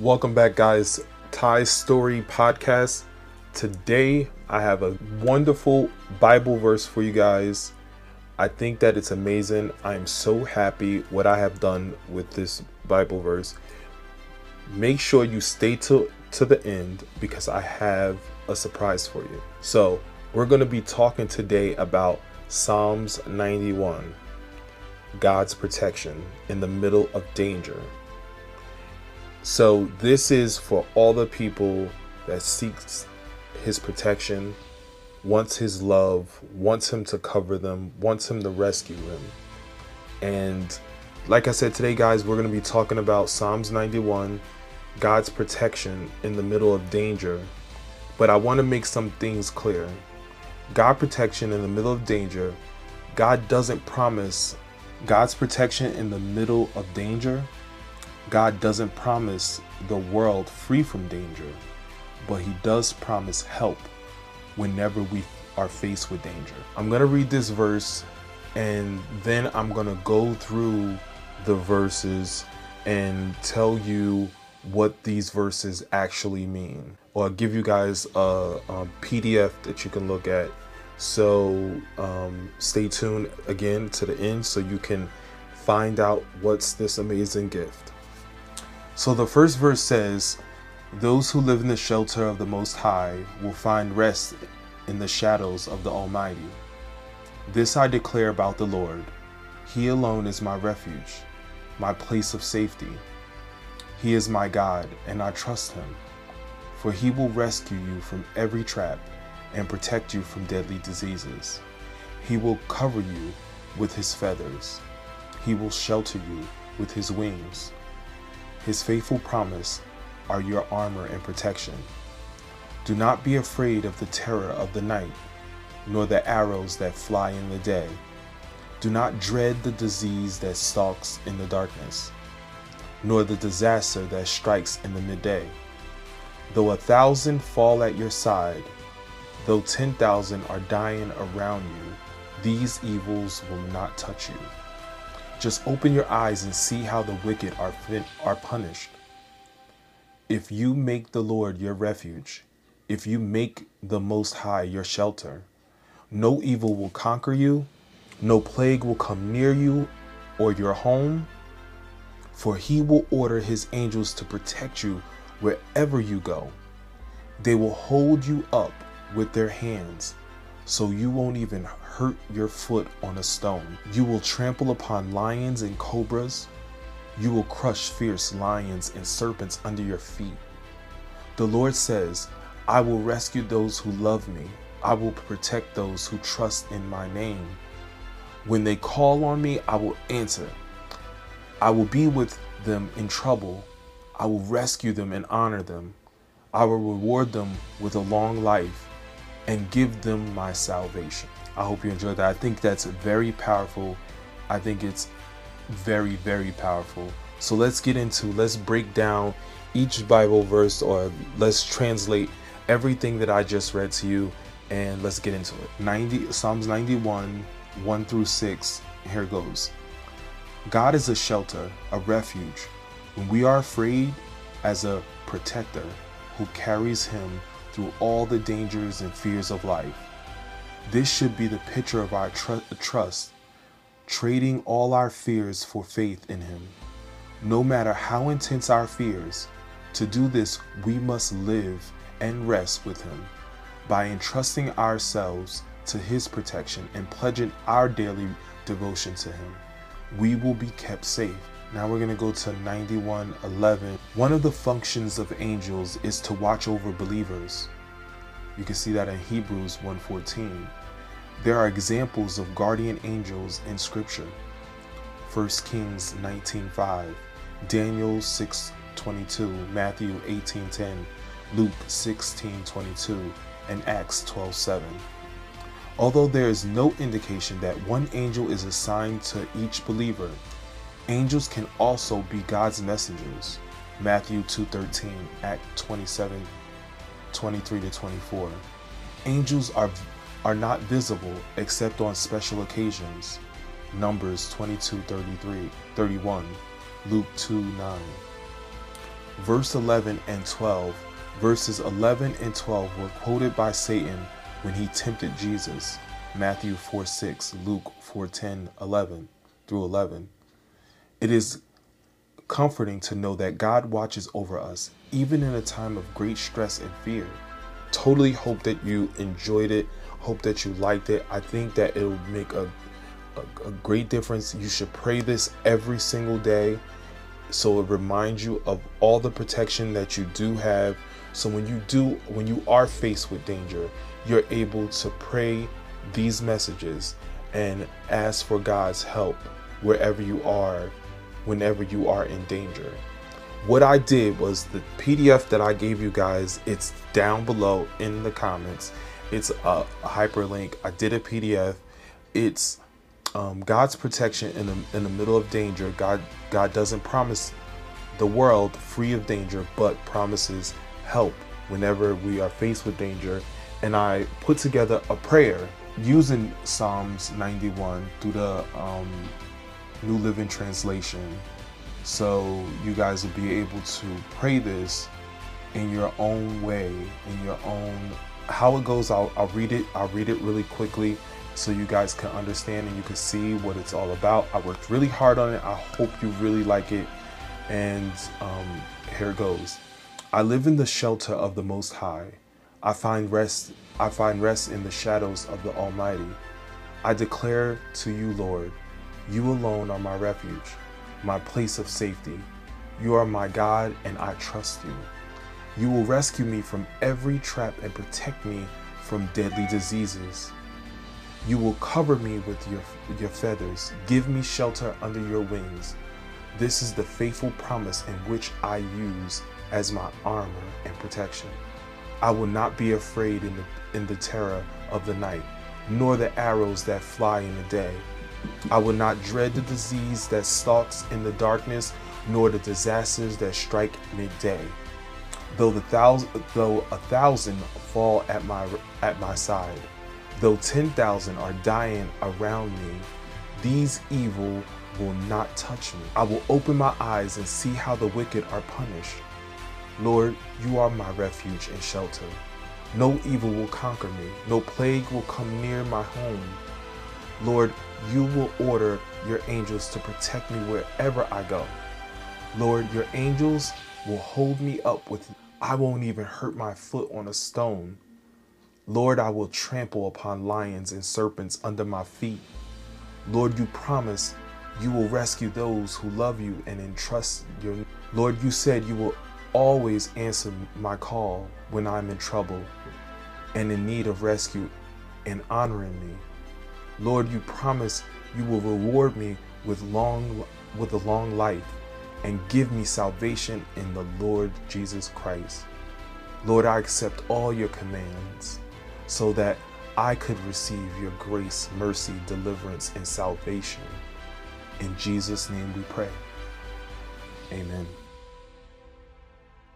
Welcome back, guys. Ty Story Podcast. Today, I have a wonderful Bible verse for you guys. I think that it's amazing. I am so happy what I have done with this Bible verse. Make sure you stay to, to the end because I have a surprise for you. So, we're going to be talking today about Psalms 91 God's protection in the middle of danger. So, this is for all the people that seeks his protection, wants his love, wants him to cover them, wants him to rescue them. And like I said today, guys, we're going to be talking about Psalms 91, God's protection in the middle of danger. But I want to make some things clear. God protection in the middle of danger, God doesn't promise God's protection in the middle of danger. God doesn't promise the world free from danger but He does promise help whenever we are faced with danger. I'm going to read this verse and then I'm going to go through the verses and tell you what these verses actually mean. Or I'll give you guys a, a PDF that you can look at. So um, stay tuned again to the end so you can find out what's this amazing gift. So the first verse says, those who live in the shelter of the Most High will find rest in the shadows of the Almighty. This I declare about the Lord. He alone is my refuge, my place of safety. He is my God, and I trust him. For he will rescue you from every trap and protect you from deadly diseases. He will cover you with his feathers. He will shelter you with his wings. His faithful promise are your armor and protection. Do not be afraid of the terror of the night, nor the arrows that fly in the day. Do not dread the disease that stalks in the darkness, nor the disaster that strikes in the midday. Though a thousand fall at your side, though ten thousand are dying around you, these evils will not touch you. Just open your eyes and see how the wicked are, are punished. If you make the Lord your refuge, if you make the Most High your shelter, no evil will conquer you, no plague will come near you or your home, for he will order his angels to protect you wherever you go. They will hold you up with their hands, so you won't even hurt your foot on a stone. You will trample upon lions and cobras you will crush fierce lions and serpents under your feet. The Lord says, I will rescue those who love me. I will protect those who trust in my name. When they call on me, I will answer. I will be with them in trouble. I will rescue them and honor them. I will reward them with a long life and give them my salvation. I hope you enjoyed that. I think that's very powerful. I think it's very, very powerful. So let's get into, let's break down each Bible verse or let's translate everything that I just read to you and let's get into it. 90 Psalms 91, 1 through 6. Here goes. God is a shelter, a refuge. When we are afraid, as a protector who carries him through all the dangers and fears of life. This should be the picture of our tr- trust trading all our fears for faith in Him. No matter how intense our fears, to do this, we must live and rest with Him by entrusting ourselves to His protection and pledging our daily devotion to Him. We will be kept safe. Now we're going to go to 9111. One of the functions of angels is to watch over believers. You can see that in Hebrews 1:14. There are examples of guardian angels in Scripture. 1 Kings 19:5, Daniel 6:22, Matthew 18:10, Luke 16:22, and Acts 12:7. Although there is no indication that one angel is assigned to each believer, angels can also be God's messengers. Matthew 2:13, Act 27, 23 to 24. Angels are are not visible except on special occasions. Numbers 22 33, 31, Luke 2 9. verse 11 and 12. Verses 11 and 12 were quoted by Satan when he tempted Jesus. Matthew 4 6, Luke 4 10, 11 through 11. It is comforting to know that God watches over us, even in a time of great stress and fear. Totally hope that you enjoyed it. Hope that you liked it. I think that it'll make a, a, a great difference. You should pray this every single day so it reminds you of all the protection that you do have. So when you do, when you are faced with danger, you're able to pray these messages and ask for God's help wherever you are, whenever you are in danger. What I did was the PDF that I gave you guys, it's down below in the comments. It's a, hyperlink. I did a PDF. It's um, God's protection in the, in the middle of danger. God, God doesn't promise the world free of danger, but promises help whenever we are faced with danger. And I put together a prayer using Psalms 91 through the um, New Living Translation. So you guys will be able to pray this in your own way, in your own how it goes. I'll, I'll read it. I'll read it really quickly so you guys can understand and you can see what it's all about. I worked really hard on it. I hope you really like it. And um, here it goes. I live in the shelter of the Most High. I find rest. I find rest in the shadows of the Almighty. I declare to you, Lord, you alone are my refuge, my place of safety. You are my God, and I trust you. You will rescue me from every trap and protect me from deadly diseases. You will cover me with your, your feathers, give me shelter under your wings. This is the faithful promise in which I use as my armor and protection. I will not be afraid in the, in the terror of the night, nor the arrows that fly in the day. I will not dread the disease that stalks in the darkness, nor the disasters that strike midday. Though the thousand, though a thousand fall at my at my side, though ten thousand are dying around me, these evil will not touch me. I will open my eyes and see how the wicked are punished. Lord, you are my refuge and shelter. No evil will conquer me, no plague will come near my home. Lord, you will order your angels to protect me wherever I go. Lord, your angels will hold me up with, I won't even hurt my foot on a stone. Lord, I will trample upon lions and serpents under my feet. Lord, you promise you will rescue those who love you and entrust your. Lord, you said you will always answer my call when I'm in trouble and in need of rescue and honoring me. Lord, you promise you will reward me with long with a long life and give me salvation in the Lord Jesus Christ. Lord, I accept all your commands so that I could receive your grace, mercy, deliverance, and salvation. In Jesus' name we pray. Amen.